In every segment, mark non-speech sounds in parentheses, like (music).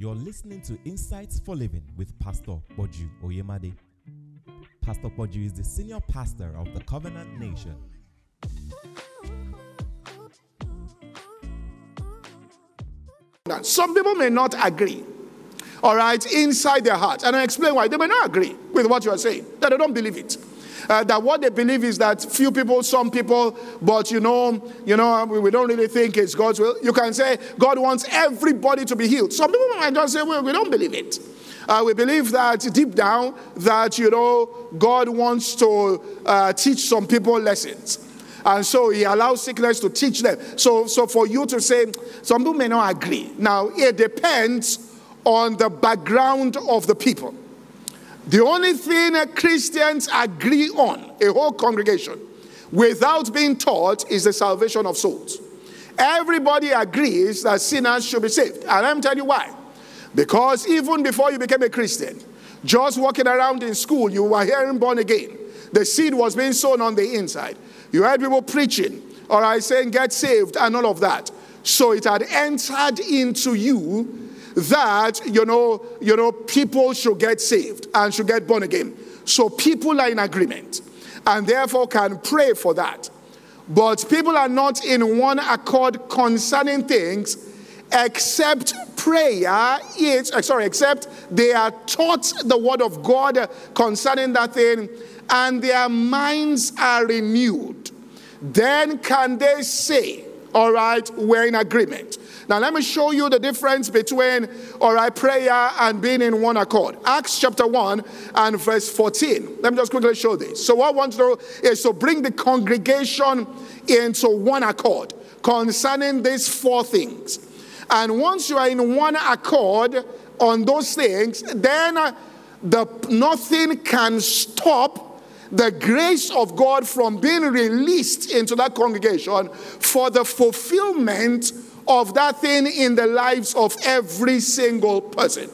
You're listening to Insights for Living with Pastor Poju Oyemade. Pastor Poju is the senior pastor of the Covenant Nation. Some people may not agree, all right, inside their heart. And I explain why. They may not agree with what you are saying, that they don't believe it. Uh, that what they believe is that few people, some people, but you know, you know, we, we, don't really think it's God's will. You can say God wants everybody to be healed. Some people might just say, well, we don't believe it. Uh, we believe that deep down that you know God wants to uh, teach some people lessons. And so he allows sickness to teach them. So, so for you to say, some people may not agree. Now, it depends on the background of the people. The only thing Christians agree on, a whole congregation, without being taught, is the salvation of souls. Everybody agrees that sinners should be saved. And I'm telling you why. Because even before you became a Christian, just walking around in school, you were hearing born again. The seed was being sown on the inside. You heard people preaching, or I saying, get saved, and all of that. So it had entered into you that you know, you know, people should get saved and should get born again. So people are in agreement and therefore can pray for that. But people are not in one accord concerning things except prayer is uh, sorry, except they are taught the word of God concerning that thing and their minds are renewed. Then can they say, All right, we're in agreement. Now, let me show you the difference between, all right, prayer and being in one accord. Acts chapter 1 and verse 14. Let me just quickly show this. So, what I want to do is to bring the congregation into one accord concerning these four things. And once you are in one accord on those things, then the, nothing can stop the grace of God from being released into that congregation for the fulfillment of that thing in the lives of every single person.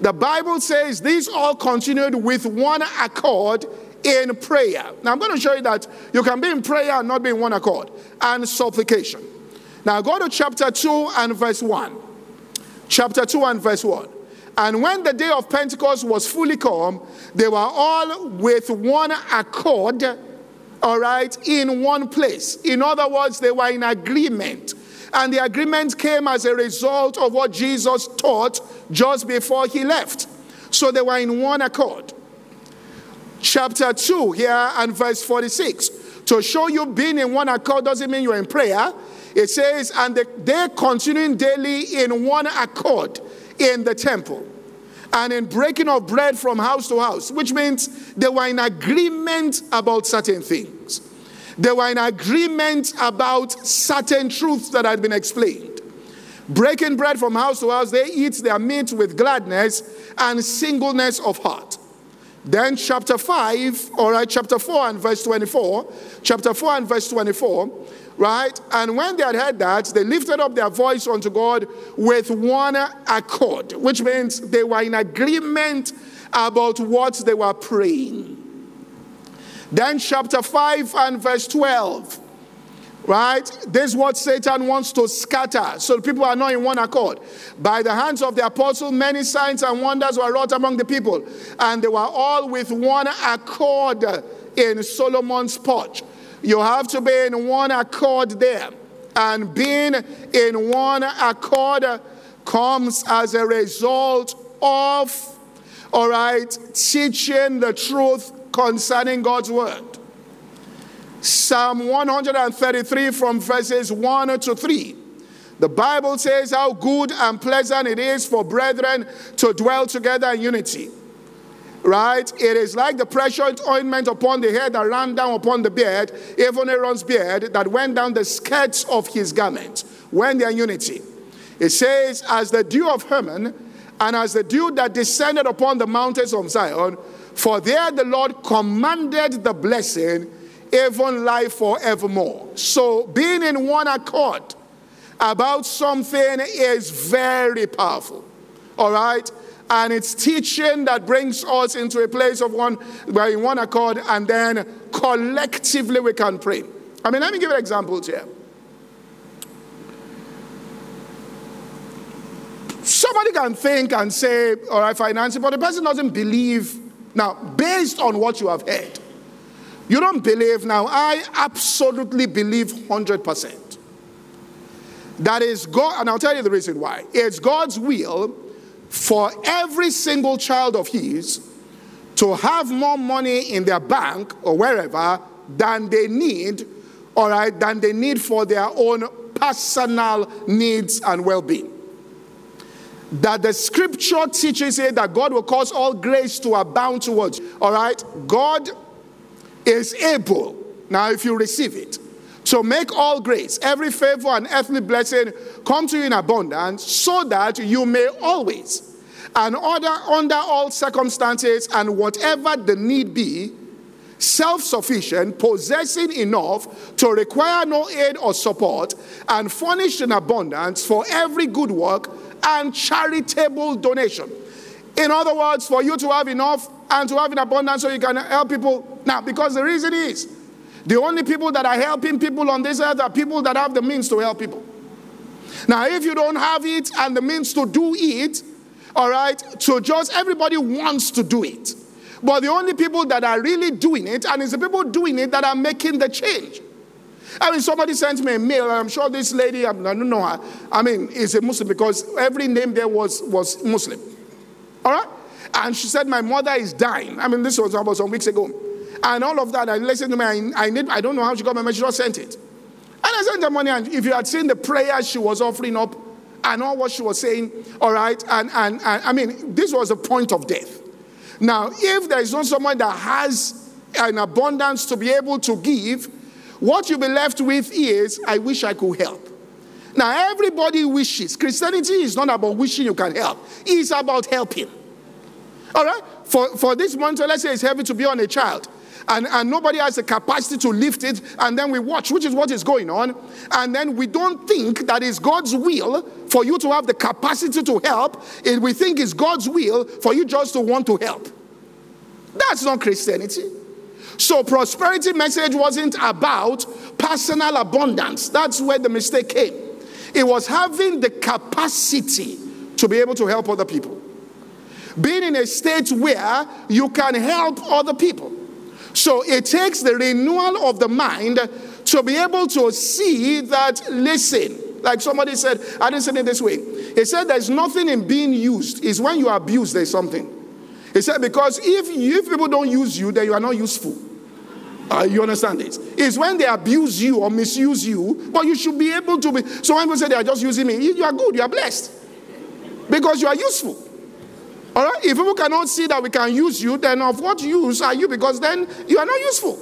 The Bible says these all continued with one accord in prayer. Now I'm going to show you that you can be in prayer and not be in one accord and supplication. Now go to chapter 2 and verse 1. Chapter 2 and verse 1. And when the day of Pentecost was fully come, they were all with one accord, all right, in one place. In other words, they were in agreement and the agreement came as a result of what Jesus taught just before he left. So they were in one accord. Chapter 2 here and verse 46. To show you being in one accord doesn't mean you're in prayer. It says, and they continuing daily in one accord in the temple and in breaking of bread from house to house, which means they were in agreement about certain things. They were in agreement about certain truths that had been explained. Breaking bread from house to house, they eat their meat with gladness and singleness of heart. Then, chapter 5, all right, chapter 4 and verse 24, chapter 4 and verse 24, right? And when they had heard that, they lifted up their voice unto God with one accord, which means they were in agreement about what they were praying. Then, chapter 5 and verse 12. Right? This is what Satan wants to scatter. So people are not in one accord. By the hands of the apostle, many signs and wonders were wrought among the people, and they were all with one accord in Solomon's porch. You have to be in one accord there. And being in one accord comes as a result of, all right, teaching the truth concerning God's word. Psalm 133 from verses 1 to 3. The Bible says how good and pleasant it is for brethren to dwell together in unity. Right? It is like the precious ointment upon the head that ran down upon the beard, even Aaron's beard, that went down the skirts of his garment when they are unity. It says, as the dew of Hermon, and as the dew that descended upon the mountains of Zion, for there the Lord commanded the blessing, even life forevermore. So being in one accord about something is very powerful. All right? And it's teaching that brings us into a place of one, in one accord, and then collectively we can pray. I mean, let me give an example here. So somebody can think and say, all right, financing, but the person doesn't believe. Now, based on what you have heard, you don't believe. Now, I absolutely believe 100%. That is God, and I'll tell you the reason why. It's God's will for every single child of His to have more money in their bank or wherever than they need, all right, than they need for their own personal needs and well being. That the scripture teaches it that God will cause all grace to abound towards. All right, God is able, now if you receive it, to make all grace, every favor and earthly blessing come to you in abundance, so that you may always, and order under all circumstances and whatever the need be, self sufficient, possessing enough to require no aid or support, and furnished in abundance for every good work and charitable donation. In other words, for you to have enough and to have in abundance so you can help people. Now, because the reason is, the only people that are helping people on this earth are people that have the means to help people. Now, if you don't have it and the means to do it, all right, so just everybody wants to do it. But the only people that are really doing it, and it's the people doing it that are making the change. I mean, somebody sent me a mail, and I'm sure this lady, I don't know her, I mean, is a Muslim because every name there was, was Muslim. All right? And she said, My mother is dying. I mean, this was about some weeks ago. And all of that, I listened to me. I, I, need, I don't know how she got my message, she just sent it. And I sent the money, and if you had seen the prayer she was offering up and all what she was saying, all right, and, and, and I mean, this was a point of death. Now, if there is not someone that has an abundance to be able to give, what you'll be left with is, I wish I could help. Now, everybody wishes. Christianity is not about wishing you can help, it's about helping. All right? For, for this month, let's say it's heavy to be on a child. And, and nobody has the capacity to lift it, and then we watch, which is what is going on. And then we don't think that it's God's will for you to have the capacity to help. And we think it's God's will for you just to want to help. That's not Christianity. So, prosperity message wasn't about personal abundance. That's where the mistake came. It was having the capacity to be able to help other people being in a state where you can help other people. So it takes the renewal of the mind to be able to see that, listen, like somebody said, I didn't say it this way. He said, There's nothing in being used, it's when you abuse, there's something. He said, Because if, if people don't use you, then you are not useful. Uh, you understand this? It's when they abuse you or misuse you, but you should be able to be. So when people say they are just using me, you are good, you are blessed. Because you are useful. All right? If people cannot see that we can use you, then of what use are you? Because then you are not useful.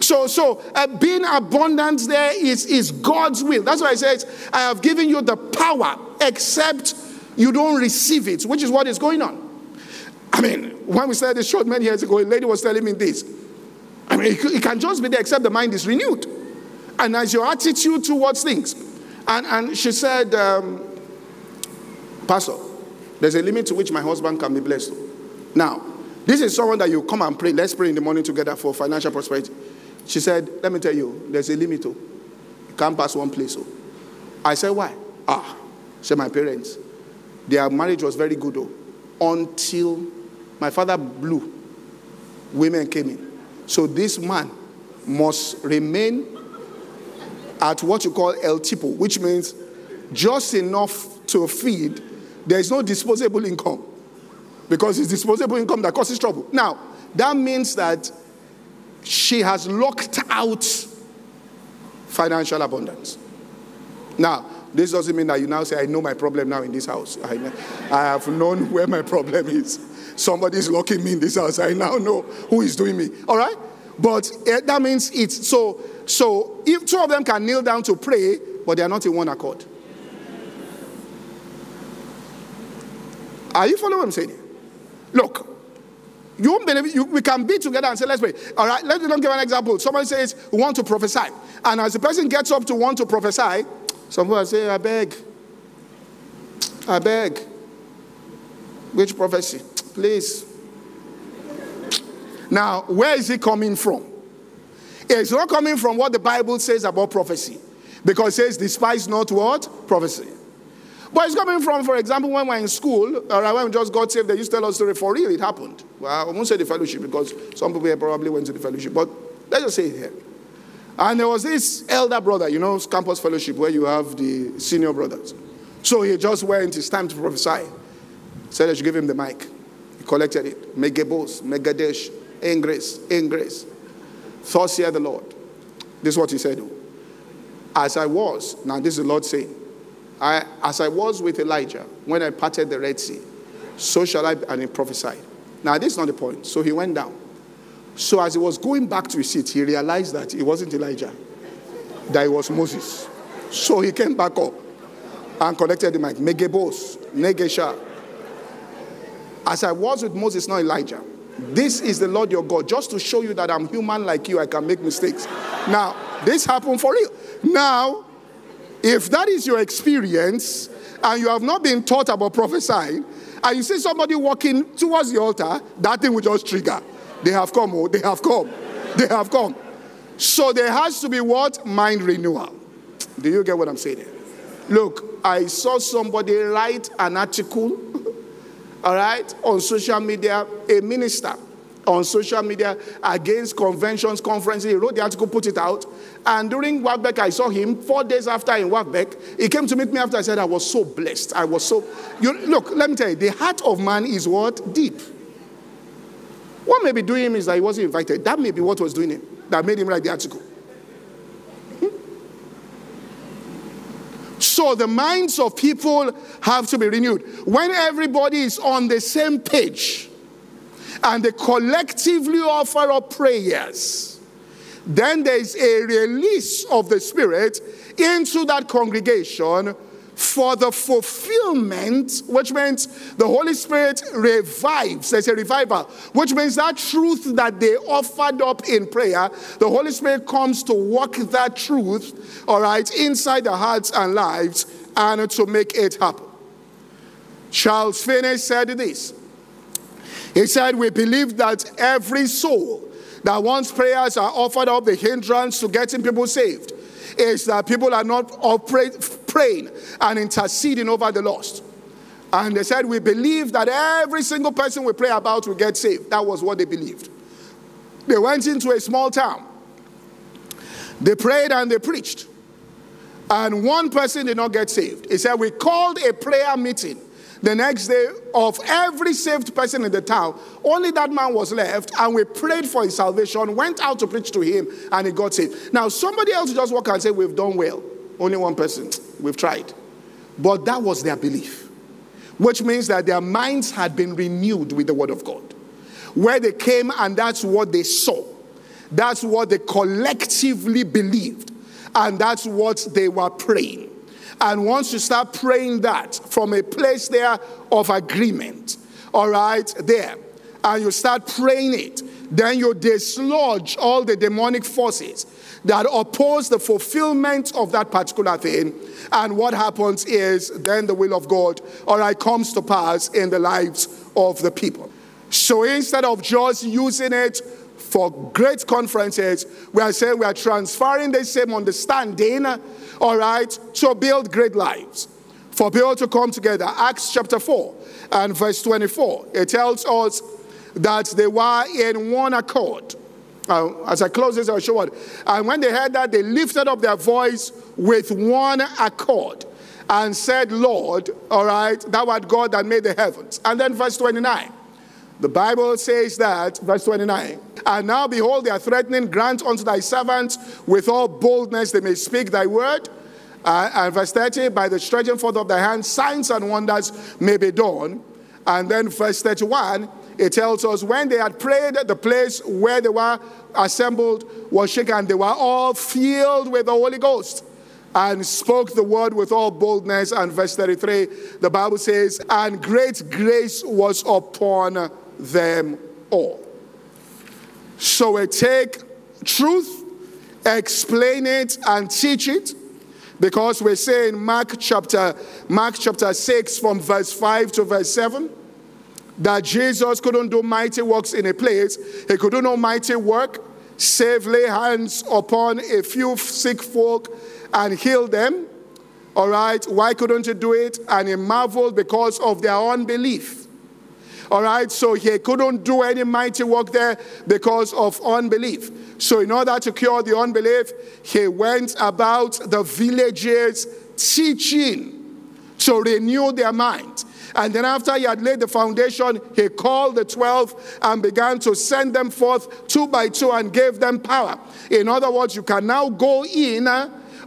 So, so uh, being abundant there is, is God's will. That's why I says, I have given you the power, except you don't receive it, which is what is going on. I mean, when we started this short many years ago, a lady was telling me this. I mean, it, it can just be there except the mind is renewed. And as your attitude towards things. And, and she said, um, Pastor, there's a limit to which my husband can be blessed. Now, this is someone that you come and pray. Let's pray in the morning together for financial prosperity. She said, Let me tell you, there's a limit. Oh. You can't pass one place. Oh. I said, Why? Ah, said my parents. Their marriage was very good oh, until my father blew. Women came in. So this man must remain at what you call el tipo, which means just enough to feed there is no disposable income because it's disposable income that causes trouble. Now, that means that she has locked out financial abundance. Now, this doesn't mean that you now say, I know my problem now in this house. I, I have known (laughs) where my problem is. Somebody is locking me in this house. I now know who is doing me. All right? But uh, that means it's so. So if two of them can kneel down to pray, but they are not in one accord. Are you following what I'm saying? Look, you won't believe. You, we can be together and say, let's pray. All right, let me give an example. Somebody says, we want to prophesy. And as the person gets up to want to prophesy, someone say, I beg. I beg. Which prophecy? Please. Now, where is it coming from? It's not coming from what the Bible says about prophecy. Because it says, despise not what? Prophecy. But it's coming from, for example, when we're in school, or when we just got saved, they used to tell us story for real, it happened. Well, I won't say the fellowship because some people here probably went to the fellowship, but let's just say it here. And there was this elder brother, you know, campus fellowship where you have the senior brothers. So he just went, it's time to prophesy. Said I should give him the mic. He collected it. Megabos, Megadesh, Ingres, Ingres. Thus hear the Lord. This is what he said. As I was, now this is the Lord saying, I, as I was with Elijah when I parted the Red Sea, so shall I, and he prophesied. Now, this is not the point. So he went down. So as he was going back to his seat, he realized that it wasn't Elijah, that it was Moses. So he came back up and connected the mic. Megebos, Negesha. As I was with Moses, not Elijah. This is the Lord your God, just to show you that I'm human like you, I can make mistakes. Now, this happened for real. Now, if that is your experience and you have not been taught about prophesying, and you see somebody walking towards the altar, that thing will just trigger. They have come, oh, they have come. They have come. So there has to be what? Mind renewal. Do you get what I'm saying? Look, I saw somebody write an article, (laughs) all right, on social media, a minister on social media against conventions, conferences. He wrote the article, put it out. And during WAFBEC, I saw him four days after in WAFBEC. He came to meet me after I said, I was so blessed. I was so. You, look, let me tell you, the heart of man is what? Deep. What may be doing him is that he wasn't invited. That may be what was doing him, that made him write the article. Hmm? So the minds of people have to be renewed. When everybody is on the same page and they collectively offer up prayers, then there is a release of the Spirit into that congregation for the fulfillment, which means the Holy Spirit revives. There's a revival, which means that truth that they offered up in prayer, the Holy Spirit comes to work that truth, all right, inside the hearts and lives and to make it happen. Charles Finney said this. He said, We believe that every soul that once prayers are offered up, the hindrance to getting people saved is that people are not praying and interceding over the lost. And they said, We believe that every single person we pray about will get saved. That was what they believed. They went into a small town, they prayed and they preached. And one person did not get saved. He said, We called a prayer meeting the next day of every saved person in the town. Only that man was left, and we prayed for his salvation, went out to preach to him, and he got saved. Now, somebody else just walk and say, We've done well. Only one person. We've tried. But that was their belief, which means that their minds had been renewed with the word of God. Where they came, and that's what they saw. That's what they collectively believed. And that's what they were praying. And once you start praying that from a place there of agreement, all right, there, and you start praying it, then you dislodge all the demonic forces that oppose the fulfillment of that particular thing. And what happens is then the will of God, all right, comes to pass in the lives of the people. So instead of just using it for great conferences, we are saying we are transferring the same understanding, all right, to build great lives. For people to come together. Acts chapter 4 and verse 24, it tells us that they were in one accord. Uh, as I close this, I'll show what. And when they heard that, they lifted up their voice with one accord and said, Lord, all right, thou art God that made the heavens. And then verse 29. The Bible says that, verse 29, and now behold, they are threatening, grant unto thy servants with all boldness they may speak thy word. Uh, and verse 30, by the stretching forth of thy hand, signs and wonders may be done. And then verse 31, it tells us when they had prayed, the place where they were assembled was shaken. They were all filled with the Holy Ghost and spoke the word with all boldness. And verse 33, the Bible says, and great grace was upon them all. So we take truth, explain it, and teach it. Because we say in Mark chapter, Mark chapter 6, from verse 5 to verse 7, that Jesus couldn't do mighty works in a place. He could do no mighty work, save lay hands upon a few sick folk and heal them. All right, why couldn't he do it? And he marveled because of their unbelief. All right, so he couldn't do any mighty work there because of unbelief. So, in order to cure the unbelief, he went about the villages teaching to renew their mind. And then, after he had laid the foundation, he called the 12 and began to send them forth two by two and gave them power. In other words, you can now go in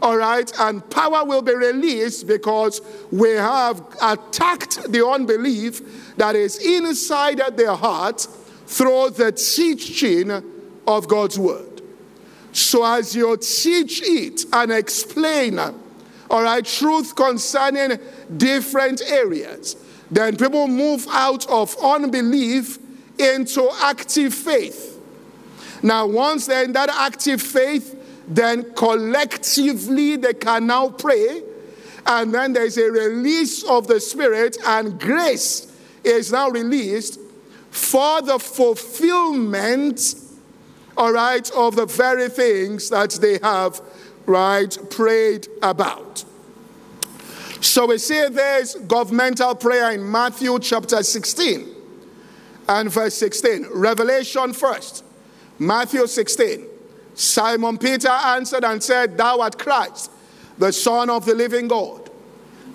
all right, and power will be released because we have attacked the unbelief that is inside at their heart through the teaching of God's word. So, as you teach it and explain, all right, truth concerning different areas, then people move out of unbelief into active faith. Now, once they're in that active faith, then collectively they can now pray. And then there's a release of the Spirit, and grace is now released for the fulfillment, all right, of the very things that they have, right, prayed about. So we see there's governmental prayer in Matthew chapter 16 and verse 16. Revelation first. Matthew 16. Simon Peter answered and said, Thou art Christ, the Son of the living God.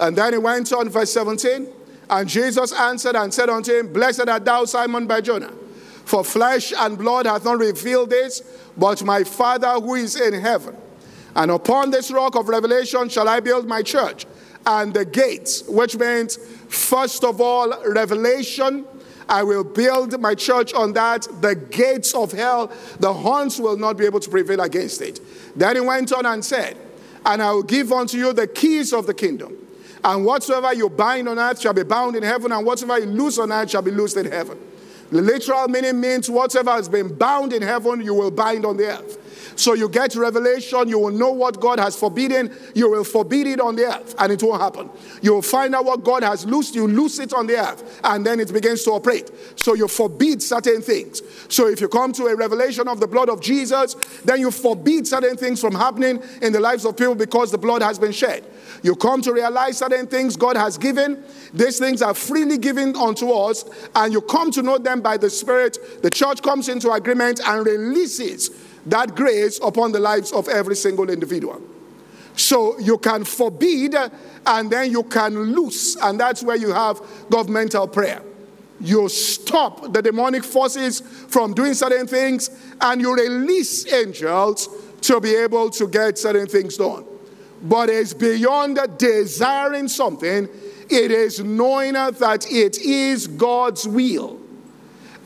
And then he went on, verse 17. And Jesus answered and said unto him, Blessed art thou, Simon Barjona, for flesh and blood hath not revealed this, but my Father who is in heaven. And upon this rock of revelation shall I build my church, and the gates, which means, first of all, revelation I will build my church on that. The gates of hell, the horns will not be able to prevail against it. Then he went on and said, And I will give unto you the keys of the kingdom. And whatsoever you bind on earth shall be bound in heaven, and whatsoever you loose on earth shall be loosed in heaven. The literal meaning means whatever has been bound in heaven, you will bind on the earth. So you get revelation, you will know what God has forbidden, you will forbid it on the earth, and it won't happen. You will find out what God has loosed, you loose it on the earth, and then it begins to operate. So you forbid certain things. So if you come to a revelation of the blood of Jesus, then you forbid certain things from happening in the lives of people because the blood has been shed. You come to realize certain things God has given. These things are freely given unto us, and you come to know them by the Spirit. The church comes into agreement and releases that grace upon the lives of every single individual. So you can forbid and then you can loose, and that's where you have governmental prayer. You stop the demonic forces from doing certain things and you release angels to be able to get certain things done. But it's beyond desiring something, it is knowing that it is God's will.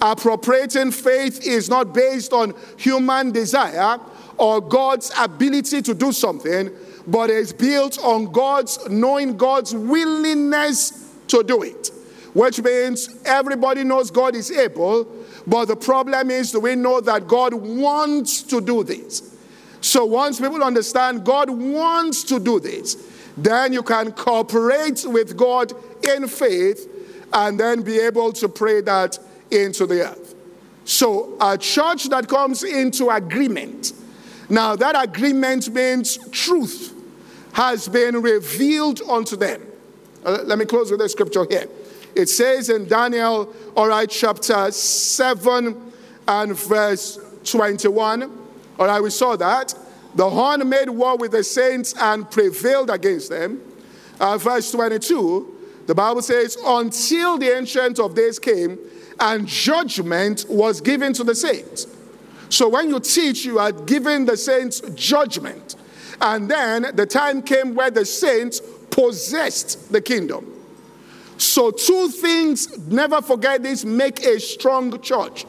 Appropriating faith is not based on human desire or God's ability to do something, but is built on God's knowing God's willingness to do it. Which means everybody knows God is able, but the problem is do we know that God wants to do this? So once people understand God wants to do this, then you can cooperate with God in faith and then be able to pray that into the earth. So, a church that comes into agreement, now that agreement means truth has been revealed unto them. Uh, let me close with the scripture here. It says in Daniel, all right, chapter 7 and verse 21. All right, we saw that. The horn made war with the saints and prevailed against them. Uh, verse 22, the Bible says, Until the ancient of days came, and judgment was given to the saints. So when you teach, you are giving the saints judgment. And then the time came where the saints possessed the kingdom. So, two things, never forget this, make a strong church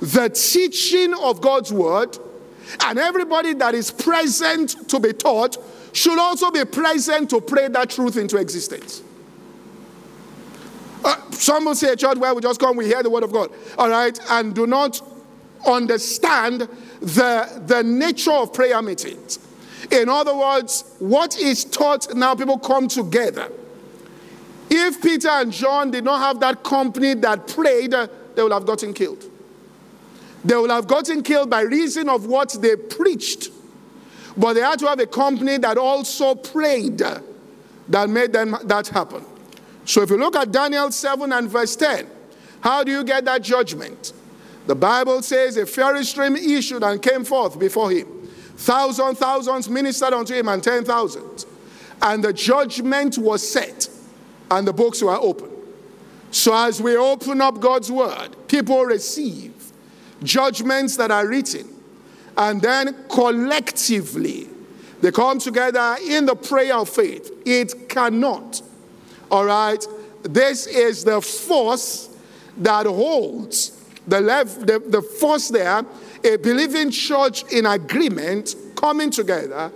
the teaching of God's word, and everybody that is present to be taught should also be present to pray that truth into existence. Uh, some will say a church where we just come, we hear the word of God, all right, and do not understand the, the nature of prayer meetings. In other words, what is taught now, people come together. If Peter and John did not have that company that prayed, they would have gotten killed. They would have gotten killed by reason of what they preached. But they had to have a company that also prayed. that made them that happen. So if you look at Daniel 7 and verse 10, how do you get that judgment? The Bible says a fiery stream issued and came forth before him. Thousand thousands ministered unto him, and ten thousands. And the judgment was set, and the books were open. So as we open up God's word, people receive judgments that are written, and then collectively they come together in the prayer of faith. It cannot. All right? This is the force that holds the, left, the, the force there. A believing church in agreement coming together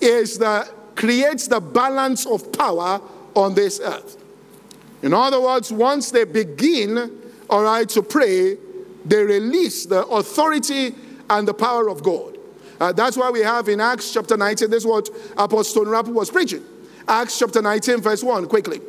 is the creates the balance of power on this earth. In other words, once they begin, all right, to pray, they release the authority and the power of God. Uh, that's why we have in Acts chapter 19, this is what Apostle Rapp was preaching. Acts chapter 19, verse 1, quickly.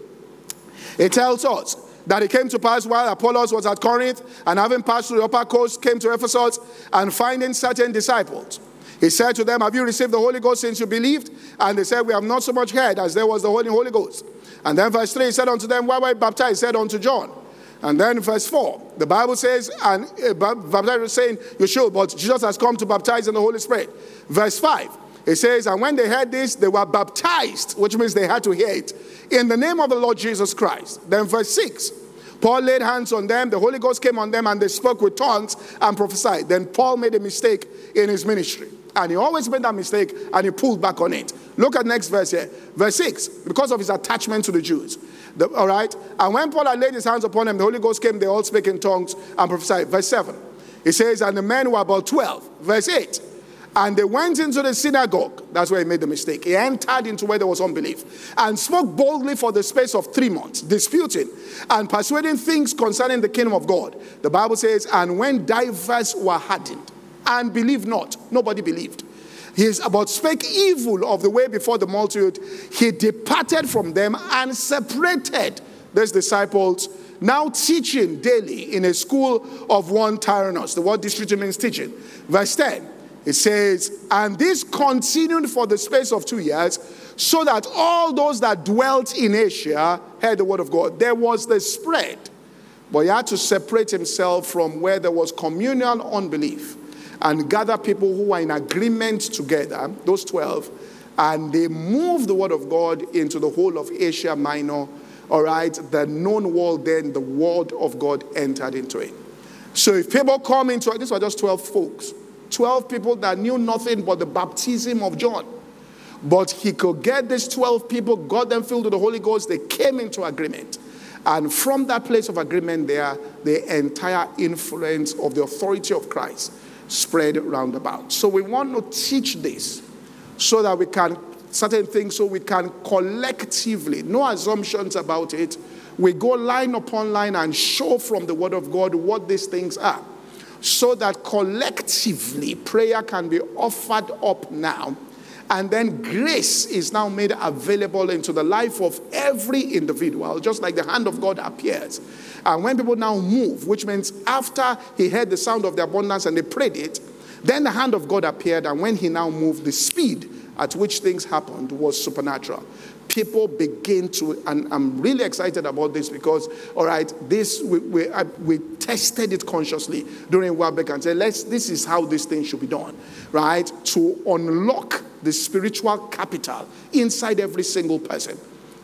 It tells us that it came to pass while Apollos was at Corinth and having passed through the upper coast, came to Ephesus and finding certain disciples. He said to them, Have you received the Holy Ghost since you believed? And they said, We have not so much heard as there was the Holy Holy Ghost. And then verse 3 he said unto them, Why were you baptized? He said unto John. And then verse 4, the Bible says, and uh, baptize is saying you should, but Jesus has come to baptize in the Holy Spirit. Verse 5, it says, and when they heard this, they were baptized, which means they had to hear it, in the name of the Lord Jesus Christ. Then verse 6, Paul laid hands on them, the Holy Ghost came on them, and they spoke with tongues and prophesied. Then Paul made a mistake in his ministry. And he always made that mistake and he pulled back on it. Look at next verse here. Verse 6, because of his attachment to the Jews. The, all right? And when Paul had laid his hands upon them, the Holy Ghost came, they all spake in tongues and prophesied. Verse 7. He says, And the men were about 12. Verse 8. And they went into the synagogue. That's where he made the mistake. He entered into where there was unbelief and spoke boldly for the space of three months, disputing and persuading things concerning the kingdom of God. The Bible says, And when divers were hardened and believed not, nobody believed. He is about spake evil of the way before the multitude. He departed from them and separated those disciples, now teaching daily in a school of one Tyrannus. The word district means teaching. Verse 10, it says, And this continued for the space of two years, so that all those that dwelt in Asia heard the word of God. There was the spread, but he had to separate himself from where there was communal unbelief and gather people who were in agreement together, those 12, and they moved the word of God into the whole of Asia Minor. All right, the known world, then the word of God entered into it. So if people come into it, these were just 12 folks, 12 people that knew nothing but the baptism of John. But he could get these 12 people, got them filled with the Holy Ghost, they came into agreement. And from that place of agreement, there, the entire influence of the authority of Christ spread round about. So we want to teach this so that we can, certain things, so we can collectively, no assumptions about it, we go line upon line and show from the Word of God what these things are. So that collectively prayer can be offered up now and then grace is now made available into the life of every individual, just like the hand of God appears. And when people now move, which means after he heard the sound of the abundance and they prayed it, then the hand of God appeared. And when he now moved, the speed at which things happened was supernatural. People begin to, and I'm really excited about this because, all right, this we, we, I, we tested it consciously during WAFBEC and said, let's, this is how this thing should be done, right? To unlock the spiritual capital inside every single person,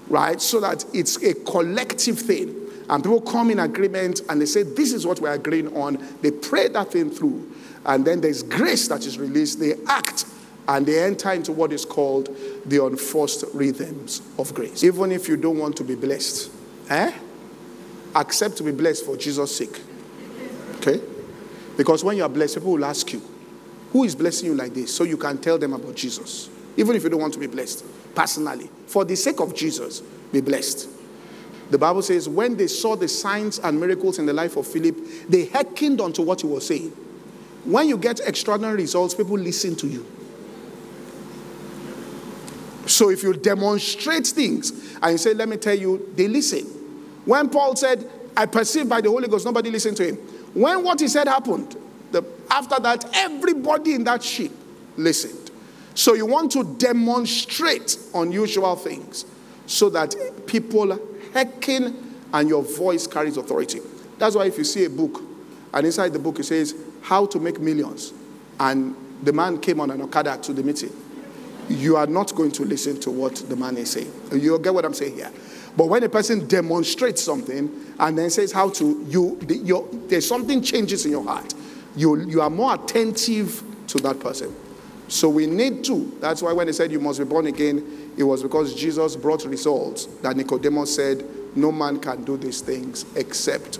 right? So that it's a collective thing and people come in agreement and they say, This is what we're agreeing on. They pray that thing through. And then there's grace that is released. They act and they enter into what is called the unforced rhythms of grace. Even if you don't want to be blessed, eh? Accept to be blessed for Jesus' sake. Okay? Because when you are blessed, people will ask you, Who is blessing you like this? So you can tell them about Jesus. Even if you don't want to be blessed personally. For the sake of Jesus, be blessed. The Bible says, when they saw the signs and miracles in the life of Philip, they hearkened unto what he was saying. When you get extraordinary results, people listen to you. So if you demonstrate things and you say, let me tell you, they listen. When Paul said, I perceive by the Holy Ghost, nobody listened to him. When what he said happened, the, after that, everybody in that ship listened. So you want to demonstrate unusual things so that people hearken and your voice carries authority. That's why if you see a book and inside the book it says how to make millions and the man came on an Okada to the meeting, you are not going to listen to what the man is saying. You get what I'm saying here? But when a person demonstrates something and then says how to, you, the, there's something changes in your heart. You, you are more attentive to that person. So we need to. That's why when he said you must be born again, it was because Jesus brought results that Nicodemus said, no man can do these things except,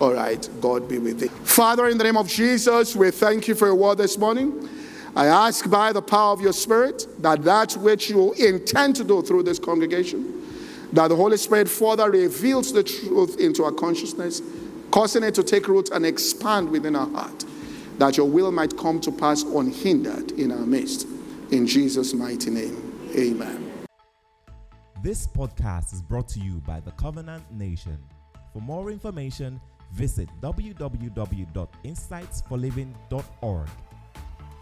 all right, God be with thee. Father, in the name of Jesus, we thank you for your word this morning. I ask by the power of your Spirit that that which you intend to do through this congregation, that the Holy Spirit further reveals the truth into our consciousness, causing it to take root and expand within our heart, that your will might come to pass unhindered in our midst. In Jesus' mighty name, amen. This podcast is brought to you by the Covenant Nation. For more information, visit www.insightsforliving.org.